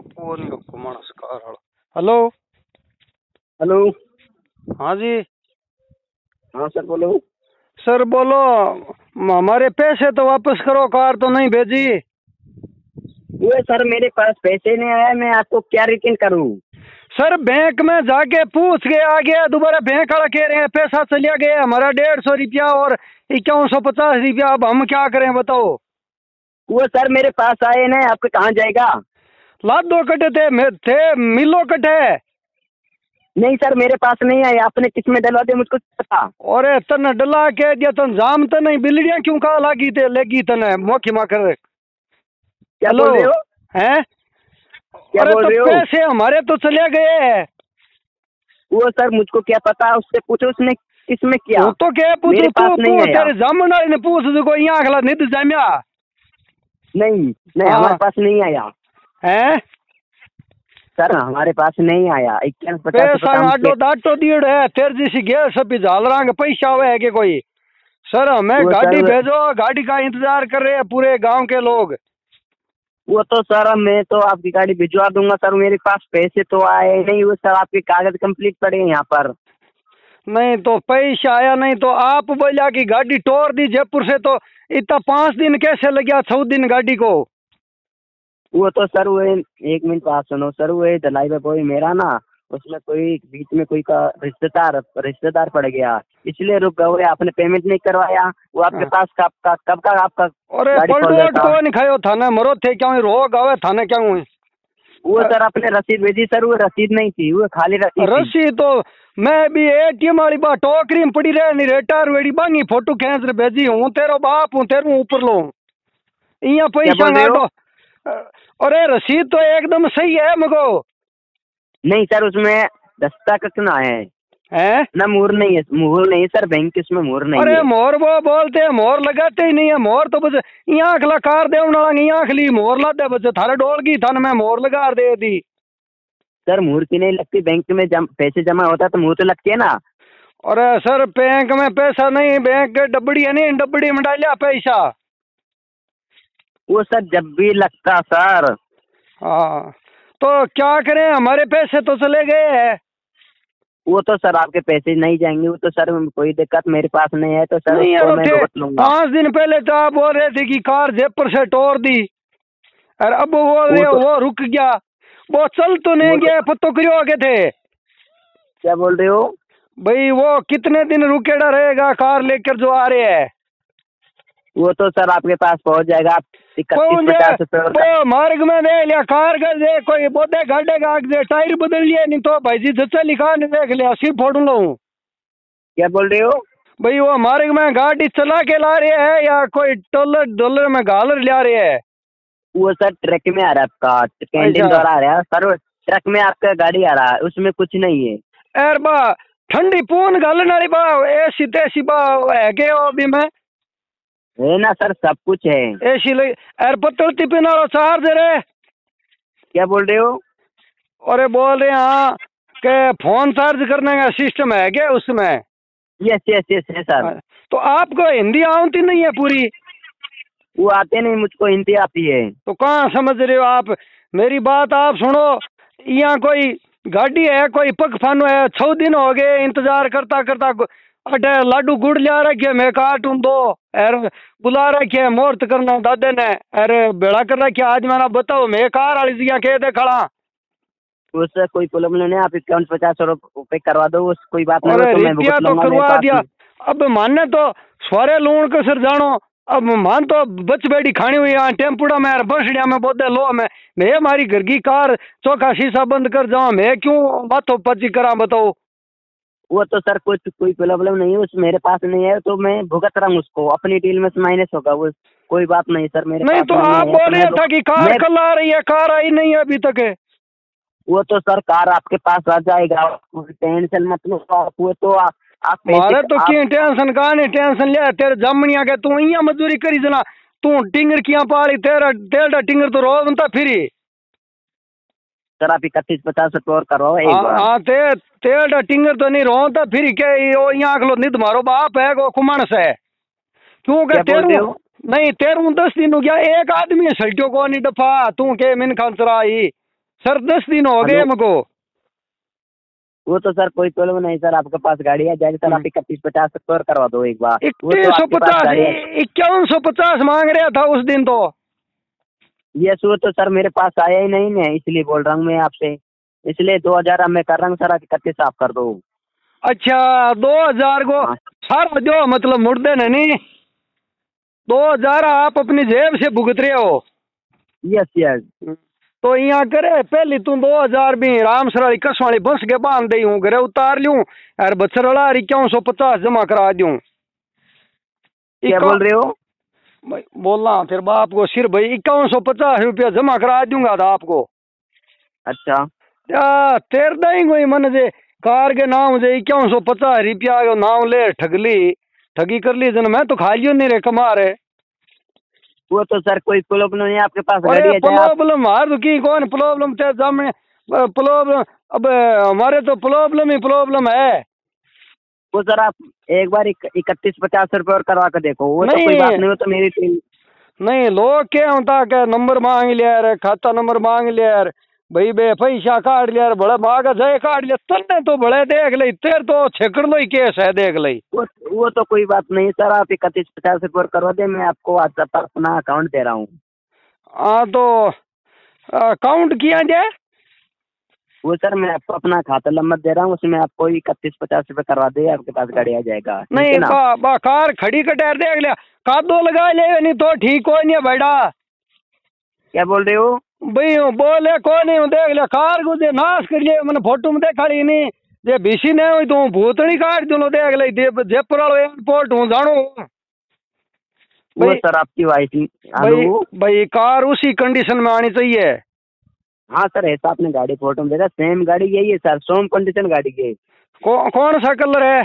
कौन hello hello हाँ जी। हाँ सर बोलो। सर बोलो। हमारे पैसे तो वापस करो कार तो नहीं भेजी। वो सर मेरे पास पैसे नहीं आए मैं आपको क्या रिटर्न करूँ? सर बैंक में जाके पूछ के आ गया दोबारा बैंक वाला कह रहे हैं पैसा चलिया गया हमारा डेढ़ सौ रुपया और इक्यावन सौ पचास रुपया अब हम क्या करें बताओ। वो सर मेरे पास आए ना आपके कहाँ जाएगा? लाद दो कटे थे मे- थे मिलो कटे। नहीं सर मेरे पास नहीं आए। आपने किसमें डलवा दिया मुझको? पता और तन डला के दिया तन जाम तो नहीं बिल्लियाँ क्यों कहा लागी थे? लेगी तने मोखी माकर क्या हेलो। बोल रहे हो? हैं? क्या अरे बोल तो रहे हो? पैसे हमारे तो चले गए। हैं वो सर मुझको क्या पता? उससे पूछो उसने किसमें किया? वो तो क्या पूछू? तू नहीं। तेरे जामन ने पूछ जो यहाँ अगला निध जामिया। नहीं नहीं हाँ। हमारे पास नहीं आया। हैं? सर हमारे पास नहीं आया। इक्यावन पचास आटो। दाटो दीड़ है तेरे जैसी गैर सभी झालरांग पैसा हुआ है कि कोई? सर हमें गाड़ी भेजो गाड़ी का इंतज़ार कर रहे हैं पूरे गाँव के लोग। वो तो सर मैं तो आपकी गाड़ी भिजवा दूँगा सर मेरे पास पैसे तो आए नहीं वो सर आपके कागज़ कंप्लीट पड़े हैं यहाँ पर। नहीं तो पैसा आया नहीं तो आप बोलिया कि गाड़ी टोर दी जयपुर से तो इतना पाँच दिन कैसे लग गया दिन गाड़ी को? वो तो सर वो एक मिनट बात सुनो सर वो दलाई कोई मेरा ना उसमें कोई बीच में कोई का रिश्तेदार रिश्तेदार पड़ गया इसलिए रुक गए आपने पेमेंट नहीं करवाया वो आपके हाँ। पास कब का कब का आपका अरे गाड़ी खोल पलटोट देता। को नहीं खायो थाने मरो थे क्यों रोग आवे थाने क्यों वो सर आपने रसीद भेजी सर वो रसीद नहीं थी वो खाली रसीद थी। रसी तो मैं भी एटीएम वाली बात टोकरी में पड़ी रहे नहीं रेटार वेड़ी बांगी फ़ोटो खींच रे भेजी हूँ तेरो बाप हूँ तेरू ऊपर लो इया पैसा? गाडो अरे रसीद तो एकदम सही है मगो नहीं सर उसमें दस्तखत ना है? हैं? ना मोहर नहीं है मोहर नहीं है सर बैंक के उसमें मोहर नहीं अरे मोर वो बोलते हैं मोर लगाते ही नहीं है मोर तो बस यहाँ अखला कार दे यहाँ अखली मोर ला दे बच्चे थारे डोल की थाने मैं मोर लगा दे दी। सर मोहर की नहीं लगती बैंक में जम, पैसे जमा होता तो मोहर तो लगती है ना। अरे सर बैंक में पैसा नहीं बैंक डबड़ी है नहीं डबड़ी में डालिया पैसा। वो सर जब भी लगता सर। हाँ तो क्या करें? हमारे पैसे तो चले गए हैं। वो तो सर आपके पैसे नहीं जाएँगे वो तो सर कोई दिक्कत मेरे पास नहीं है तो सर नहीं मैं थे पाँच दिन पहले तो आप बोल रहे थे कि कार जयपुर से टोर दी। और अब वो वो तो- वो रुक गया। वो चल तो नहीं तो- गया पत्तो करियो आगे थे? क्या बोल रहे हो? भाई वो कितने दिन रुकेड़ा रहेगा कार लेकर जो आ रहे हैं? वो तो सर आपके पास पहुँच जाएगा आप इकतीस पचास रुपए मार्ग में दे लिया कार कर दे कोई बोधे गाड़े का दे टायर बदल लिए नहीं तो भाई जी सच्चा लिखा नहीं देख लिया सिर फोड़ लो। क्या बोल रहे हो? भाई वो मार्ग में गाड़ी चला के ला रहे है या कोई टोलर डॉलर में गालर ला रहे है? वो सर ट्रक में आ रहा है आपका कैंटीन अच्छा। द्वारा आ रहा है। सर ट्रक में आपका गाड़ी आ रहा है उसमें कुछ नहीं है। अरे बा ठंडी पून गालन वाली बा एसी तेसी बा है के वो भी में। है ना सर? सब कुछ है। एसी लगी एर पत्तल टिपिन वाला चार्जर है क्या बोल रहे हो? और बोल रहे हाँ के फ़ोन चार्ज करने का सिस्टम है क्या उसमें? यस यस यस है सर। तो आपको हिंदी आती नहीं है पूरी? वो आते नहीं मुझको हिंदी आती है। तो कहाँ समझ रहे हो आप? मेरी बात आप सुनो। यहाँ कोई गाड़ी है कोई पग फानो है छह दिन हो गए इंतज़ार करता करता अटे लाडू गुड़ लिया रखे मैं काटूं दो अरे बुला रखे मुहूर्त करना दादे ने अरे बेड़ा कर रखे आज मैंने बताओ मैं कार वाली जगह कह दे खड़ा। उससे कोई प्रॉब्लम नहीं आप इक्यावन पचास रुपए करवा दो उस कोई बात नहीं तो मैं तो करवा दिया। अब माने तो सवारे लूण के सर जानो अब मान तो बच बेड़ी खानी हुई यहाँ टेम्पुड़ा में यार बसड़िया में बोदे लो मैं मैं हमारी घर की कार चौका शीशा बंद कर जाऊँ मैं क्यों माथो पची करा बताओ? वो तो सर कुछ कोई प्रॉब्लम नहीं है उस मेरे पास नहीं है तो मैं भुगत रहा हूँ उसको। अपनी डील में माइनस होगा वो कोई बात नहीं सर मेरे नहीं तो आप बोल रहे था कि कार कल आ रही है कार आई नहीं है अभी तक। है वो तो सर कार आपके पास आ जाएगा टेंशन मत लो आप वो तो आप मारे तो आप- की टेंशन का नहीं टेंशन लिया? तेरे जमनिया के तू इया मजदूरी करी जना तू टिंगर किया पाली तेरा तेरा टिंगर तो रोज बनता फिरी। सर आप इकतीस पचास रुपये और करवाओ एक हाँ बार। हाँ, ते तेरा टिंगर तो नहीं रोता फिर के यो यहाँ अगलो निध मारो बाप है को कुमण से। क्या रहे तेरू हो? नहीं तेरू दस दिन हो गया एक आदमी सल्टियो को नहीं दफ़ा तू के मिन खान चराई सर दस दिन हो गए। हमको। वो तो सर कोई प्रॉब्लम नहीं सर आपके पास गाड़ी आ जाएगी सर आप इकतीस पचास तक करवा दो एक बार। तो इक्कीस सौ पचास है। इक्यावन सौ पचास मांग रहा था उस दिन तो। ये सूर तो सर मेरे पास आया ही नहीं है इसलिए बोल रहा हूँ मैं आपसे। इसलिए दो हज़ार मैं कर रहा हूँ सर इकतीस आप कर दो। अच्छा दो हज़ार को हाँ। सारा जो मतलब मुर्दे ने नहीं दो हज़ार आप अपनी जेब से भुगत रहे हो। यस यस तो यहाँ करे पहले तू दो हज़ार भी राम सराली कस वाली बस के बाँध दई हूँ घरे उतार लूँ और बच्चर वाला इक्यावन सौ पचास जमा करा दूँ। क्या बोल रहे हो? बोलना फिर बाप को सिर भाई इक्यावन सौ पचास रुपया जमा करा दूँगा था आपको। अच्छा। तेर दई कोई मन जे कार के नाम जे इक्यावन सौ पचास रुपया को नाम ले ठगली ठगी कर ली जन मैं तो खा लियो नहीं रे कमा रे। वो तो सर कोई प्रॉब्लम नहीं आपके पास अरे है प्रॉब्लम हार तो की कौन? प्रॉब्लम ते सामने प्रॉब्लम अब हमारे तो प्रॉब्लम ही प्रॉब्लम है। वो सर आप एक बार इकतीस पचास रुपए और करवा कर देखो। वो तो। कोई बात नहीं। वो तो मेरी टीम नहीं लोग क्या होता के नंबर मांग लिया रे खाता नंबर मांग लिया रे भाई बे पैसा काट लिया रे बड़ा भाग जय काट लिया। तन्ने तो बड़े देख ले तेर तो छेकड़ लो ही केस है देख ले। वो वो तो कोई बात नहीं सर आप इकतीस पचास रुपए और करवा दे मैं आपको व्हाट्सएप पर अपना अकाउंट दे रहा हूँ। हाँ तो अकाउंट किया जाए? वो सर मैं आपको अपना खाता नंबर दे रहा हूँ उसमें आपको इकतीस पचास रूपए करवा दे आपके पास गाड़ी आ जाएगा। नहीं ना? बा, बा कार खड़ी कटार देख लिया कादो लगा ले नहीं तो ठीक हो नहीं बेटा क्या बोल रहे हो? भाई बोले को नहीं देख लिया कार को दे नाश कर लिया मैंने फ़ोटो में देखा ली नहीं। जे बीसी नहीं हुई तो भूतनी काट दूलो देख ले जयपुर वालो एयरपोर्ट हूँ जानो वो सर आपकी वाइफ भाई भाई कार उसी कंडीशन में आनी चाहिए। हाँ सर ऐसा आपने गाड़ी फ़ोटो में देखा सेम गाड़ी यही है सर सोम कंडीशन गाड़ी की है। कौ, कौन सा कलर है?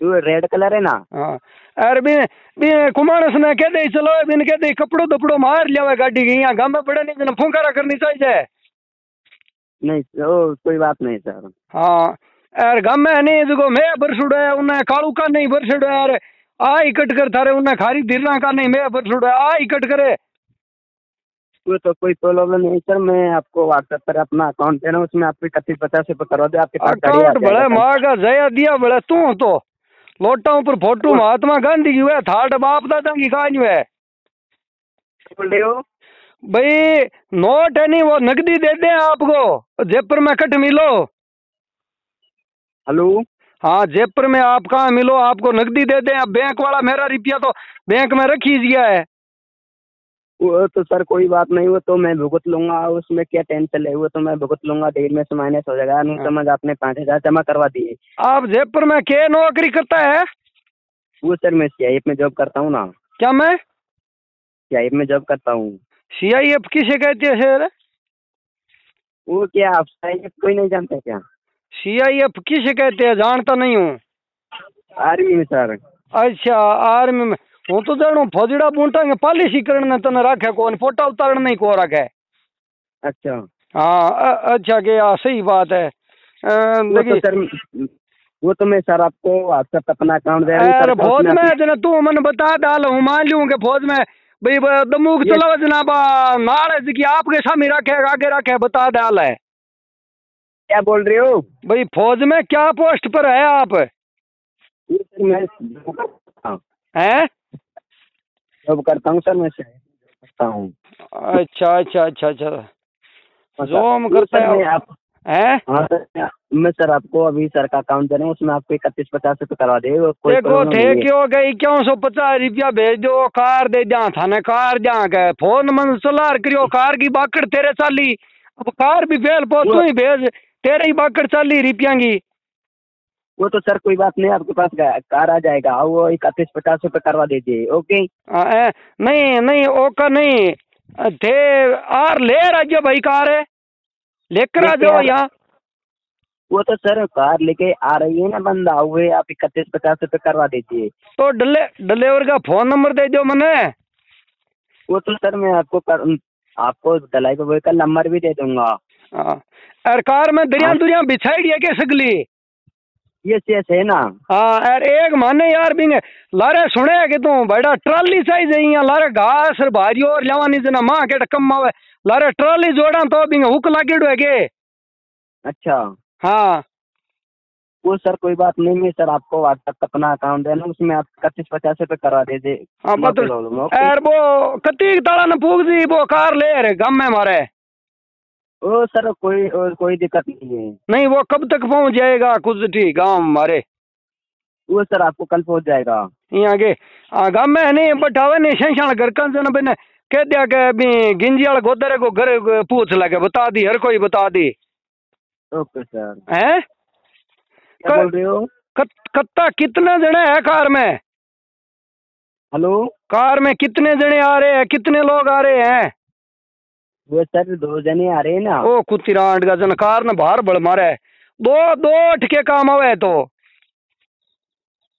जो रेड कलर है ना। हाँ। अरे बी बी कुमारस ने कह दे चलो बिन कह दे कपड़ो दपड़ो मार लिया गाड़ी की यहाँ गाँव में पड़े नहीं बिन फुंकारा करनी चाहिए। नहीं ओ, कोई बात नहीं सर। हाँ। यार गाँव में नहीं देखो मैं बरसुड़ो है उन्हें कालू का नहीं बरसुड़ो यार आ इकट कर थारे उन्हें खारी धीरना का नहीं मैं बरसुड़ो है आ इकट करे। वो तो कोई प्रॉब्लम नहीं सर मैं आपको व्हाट्सएप पर अपना अकाउंट दे रहा हूँ उसमें आपको इकतीस पचास रुपये करवा दे आपके अकाउंट बड़े माँ का जया दिया बड़े तू तो। लोटा ऊपर फ़ोटो महात्मा गांधी की हुआ थाट बाप दादा की कहानी है। बोल रहे हो? भाई नोट है नहीं वो नकदी दे दे आपको जयपुर में कट मिलो। हेलो? हाँ जयपुर में आप कहाँ मिलो आपको नकदी दे दे अब बैंक वाला मेरा रुपया तो बैंक में रखी दिया है। वो तो सर कोई बात नहीं वो तो मैं भुगत लूँगा उसमें क्या टेंशन है? वो तो मैं भुगत लूँगा डेढ़ में से माइनस हो जाएगा। नहीं तो मैं आपने पाँच हज़ार जमा करवा दिए। आप जयपुर में क्या नौकरी करता है? वो सर मैं सी में जॉब करता हूँ ना। क्या मैं? सी आई एफ़ में जॉब करता हूँ। सी आई एफ़ किसे कहते हैं सर? वो क्या आप CIF कोई नहीं जानते क्या? सी आई एफ़ किसे कहते हैं? जानता नहीं हूँ। आर्मी में सर। अच्छा आर्मी में। હું તો જાણું ફોજડા બૂંટા કે પાલીસીકરણ ને તને રાખે કોને ફોટા ઉતારણ નહીં કો રાખે अच्छा हाँ अ- अच्छा कि हाँ सही बात है अ, वो तो देखी सर वो तो मैं सर आपको व्हाट्सएप पे अपना अकाउंट दे रहा हूँ अरे सर, फौज उसमें में आप- जने तू मन बता डाल हूँ मान लूँ कि फौज में भाई ब- दमूक ये- चलाव जनाब नाल है कि आपके सामने रखे आगे रखे बता डाल है क्या बोल रहे हो भाई फौज में क्या पोस्ट पर है आप ये सर मैं हाँ, हैं जॉब करता हूँ सर मैं में करता हूँ। अच्छा अच्छा अच्छा अच्छा। वो करते हैं आप हैं? हाँ सर मैं सर आपको अभी सर का अकाउंट दे रहा हूँ उसमें आपको इकतीस पचास रूपए करवा दे देखो ठेके हो। गई इक्यावन सौ पचास रुपया भेज दो कार दे जा थाने कार जा के। फ़ोन मन चलार करियो कार की बाकड़ तेरे चाली अब कार भी फेल पो तू ही भेज तेरे ही बाकड़ चाली रुपया की। वो तो सर कोई बात नहीं आपके पास कार आ जाएगा। आओ वो इकतीस पचास रुपये करवा दीजिए ओके आ, नहीं नहीं ओका नहीं। थे आर ले राज्य भाई कार है लेकर आ जाओ यहाँ। वो तो सर कार लेके आ रही है ना बंदा हुए आप इकतीस पचास रुपये करवा दीजिए। तो डले डिलीवर का फ़ोन नंबर दे दो मैंने। वो तो सर मैं आपको कर, आपको दलाई का नंबर भी दे दूँगा। और कार में दरिया हाँ। दुरिया बिछाई है के सगली? ये शेष है ना। हाँ यार एक माने यार बिंगे लारे सुने कि तू बड़ा ट्राली चाहिए यहाँ लारे घास भारी और लेवानी जना माँ के कम आवे लारे ट्राली जोड़ा तो बिंगे हुक लागेड़ो है के। अच्छा। हाँ। वो सर कोई बात नहीं मैं सर आपको व्हाट्सएप अपना अकाउंट है ना उसमें आप पच्चीस पचास रुपए करवा दीजिए हाँ? यार वो कती ताला न पूग दी वो कार ले रे गम में मारे। ओ सर कोई और कोई दिक्कत नहीं है। नहीं वो कब तक पहुँच जाएगा? कुछ ठीक गाँव मारे वो सर आपको कल पहुँच जाएगा। यहाँ के हाँ गाँव में नहीं बैठावे नहीं शेषाण घर का जन बिन कह दिया कि अभी गिंजियाल गोदरे को घर पूछ लगे बता दी हर कोई बता दी। Okay sir. हैं? क्या बोल रहे हो? कत- कत्ता कितने जने हैं कार में? हेलो? कार में कितने जने आ रहे हैं कितने लोग आ रहे हैं? वो सर दो जने आ रहे हैं ना। ओ कुतिरांड का जन कार ने बाहर बड़ मारे दो दो ठके काम आवे तो।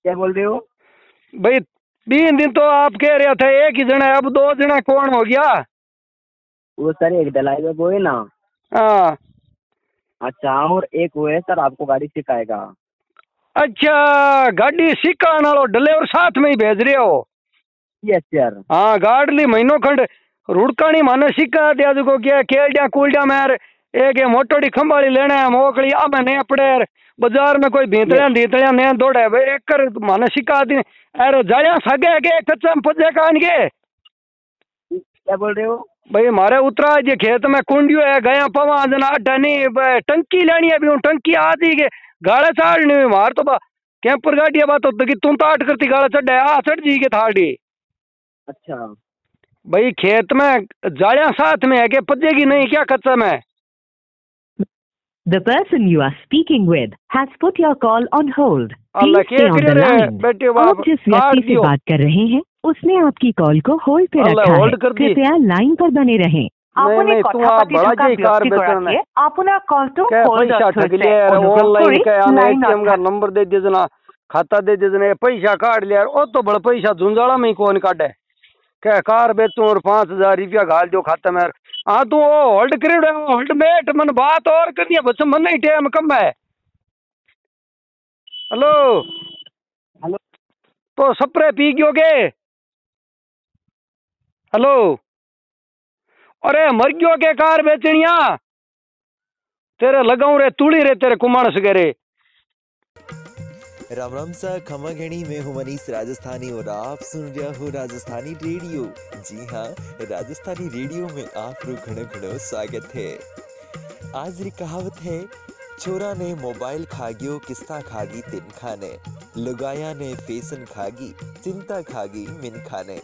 क्या बोल रहे हो? भाई तीन दिन तो आप कह रहे थे एक ही जने अब दो जना कौन हो गया? वो सर एक दलाई में वो है ना। हाँ। अच्छा और एक वो है सर आपको गाड़ी सिखाएगा। अच्छा गाड़ी सिक्का नालो ड्राइवर साथ में ही भेज रहे हो? यस सर हाँ गाड़ी महीनो खंड। रुड़कानी माने सिक्का दिया जो क्या केलिया कुलिया में एक मोटोड़ी खंबाड़ी लेने मोकड़ी आ मैं नहीं पड़े बाज़ार में कोई भीतड़िया भीतड़िया नहीं दौड़े भाई एक कर माने सिक्का दी अरे जालिया सगे के कच्चा पजे कान के क्या बोल रहे हो? भाई मारे उतरा जे खेत में कुंडियो है गया पवा जना अड्डा नहीं टंकी लेनी है भी टंकी आती के गाड़ा चाड़नी मार तो बा कैंपर गाड़ी बात तो कि तुम तो आट करती गाड़ा चढ़ आ चढ़ जी के थाड़ी अच्छा। भाई खेत में जालिया साथ में है के पजेगी नहीं क्या कच्चा में The person you are speaking with has put your call on hold. Allah Please stay क्या on करे the रे line. बेटे आप बाप जिस काट व्यक्ति से दियो बात कर रहे हैं उसने आपकी कॉल को होल्ड पे अल्लाह, रखा है hold कर दिए। कृपया लाइन पर बने रहें नहीं नहीं तू आ बड़ा जी कार बेचना है আপনার কলটো क्या पैसा ठग लिया यार ऑनलाइन के आने एटीएम का नंबर दे दे जना खाता दे दे जना ये पैसा काट लिया यार ओ तो बड़ा पैसा झुंझाड़ा में ही कौन काटे क्या कार बेचूं और पाँच हज़ार रुपया घाल जो खाते में। हाँ तू ओ होल्ड कर होल्ड मेट मन बात और करनी है बच्चा मन नहीं टाइम कम है। हेलो हेलो तो स्प्रे पी गयो के हेलो अरे मर गयो के कार बेचनिया? तेरे लगाऊ रे तुड़ी रे तेरे कुमार सगेरे। राम राम सा, खमा घेणी में हूँ मनीष राजस्थानी और आप सुन रहे हो राजस्थानी रेडियो। जी हाँ राजस्थानी रेडियो में आप घणो घणो स्वागत है। आज री कहावत है छोरा ने मोबाइल खागियो, किस्ता खागी, तिन खाने। लुगाया ने फ़ैशन खागी, चिंता खागी, मिन खाने।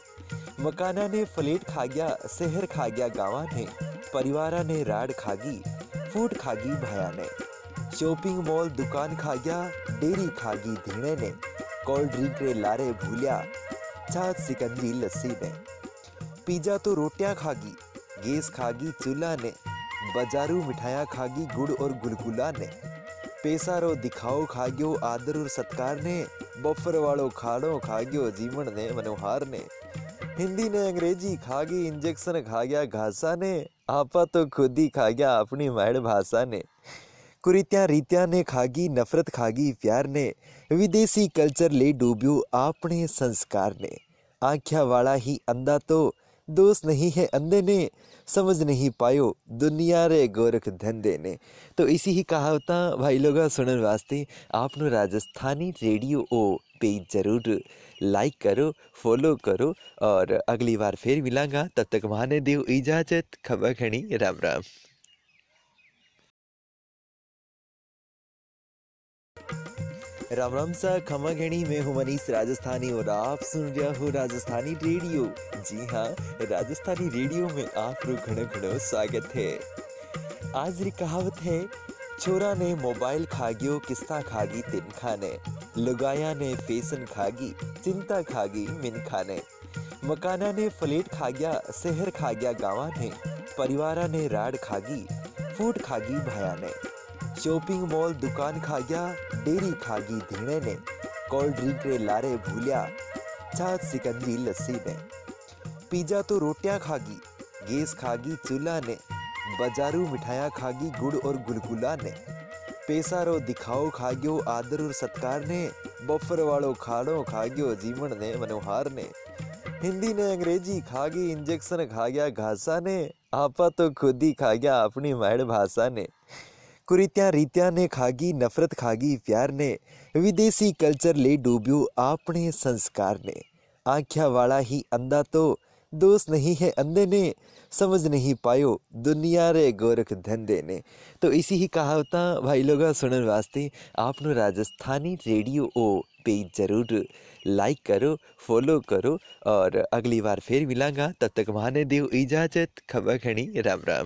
मकाना ने फ्लेट खा गया शहर खा गया गावा ने। परिवारा ने राड खागी फ़ूड खागी भाया ने शॉपिंग मॉल दुकान खा गया डेरी खागी धीणे ने कोल्ड ड्रिंक रे लारे भूलिया छाछ सिकंजी लस्सी ने पिज्जा तो रोटियाँ खागी, गैस खागी चूल्हा ने बाजारू मिठाइयाँ खागी गुड़ और गुलगुला ने पैसा रो दिखाओ खाग्यो, आदर और सत्कार ने बफर वालो खाड़ो खाग्यो जीवन ने मनोहार ने हिंदी ने अंग्रेज़ी खागी, इंजेक्शन खा गया घासा ने आपा तो खुद ही खा गया अपनी मैड भाषा ने कुरीत्या रीत्या ने खागी, नफरत खागी, प्यार ने। विदेशी कल्चर ले डूबियो आपने संस्कार ने। आख्या वाला ही अंधा तो दोष नहीं है अंधे ने। समझ नहीं पायो दुनिया रे गोरख धंधे ने। तो इसी ही कहावता भाई लोग सुनने वास्ते आपनो राजस्थानी रेडियो ओ पेज ज़रूर लाइक करो, फॉलो करो और अगली बार फिर मिलांगा। तब तक माने देव इजाज़त, खबर खड़ी राम राम। राम राम सा खमा घेणी में हूँ मनीष राजस्थानी और आप सुन रहे हो राजस्थानी रेडियो। जी हाँ राजस्थानी रेडियो में आप लोग घणो घणो स्वागत है। आज री कहावत है छोरा ने मोबाइल खागियो, किस्ता खागी, तिन खाने। लुगाया ने फ़ैशन खागी, चिंता खागी, मिन खाने। मकाना ने फ्लेट खा गया शहर खा गया गावा ने। परिवारा ने राड खागी फ़ूड खागी भाया ने शॉपिंग मॉल दुकान खा गया डेरी खागी धीणे ने कोल्ड ड्रिंक रे लारे भूलिया, छाछ सिकंजी लस्सी ने पिज्जा तो रोटियाँ खागी, गैस खागी चूल्हा ने बाजारू मिठाइयाँ खागी गुड़ और गुलगुला ने पैसा रो दिखाओ खा गयो आदर और सत्कार ने बफर वालो खाड़ो खा गयो जीवन ने मनोहार ने हिंदी ने अंग्रेज़ी खा गई इंजेक्शन खा गया घासा ने आपा तो खुद ही खा गया अपनी मैड भाषा ने कुरीत्या रीत्या ने खागी, नफरत खागी, प्यार ने। विदेशी कल्चर ले डूबियो आपने संस्कार ने। आख्या वाला ही अंधा तो दोस्त नहीं है अंधे ने। समझ नहीं पायो दुनिया रे गोरख धंधे ने। तो इसी ही कहावत भाई लोग सुनने वास्ते आपनो राजस्थानी रेडियो ओ पेज ज़रूर लाइक करो, फॉलो करो और अगली बार फिर मिलांगा। तब तक माने देव इजाज़त, खबर खड़ी राम राम।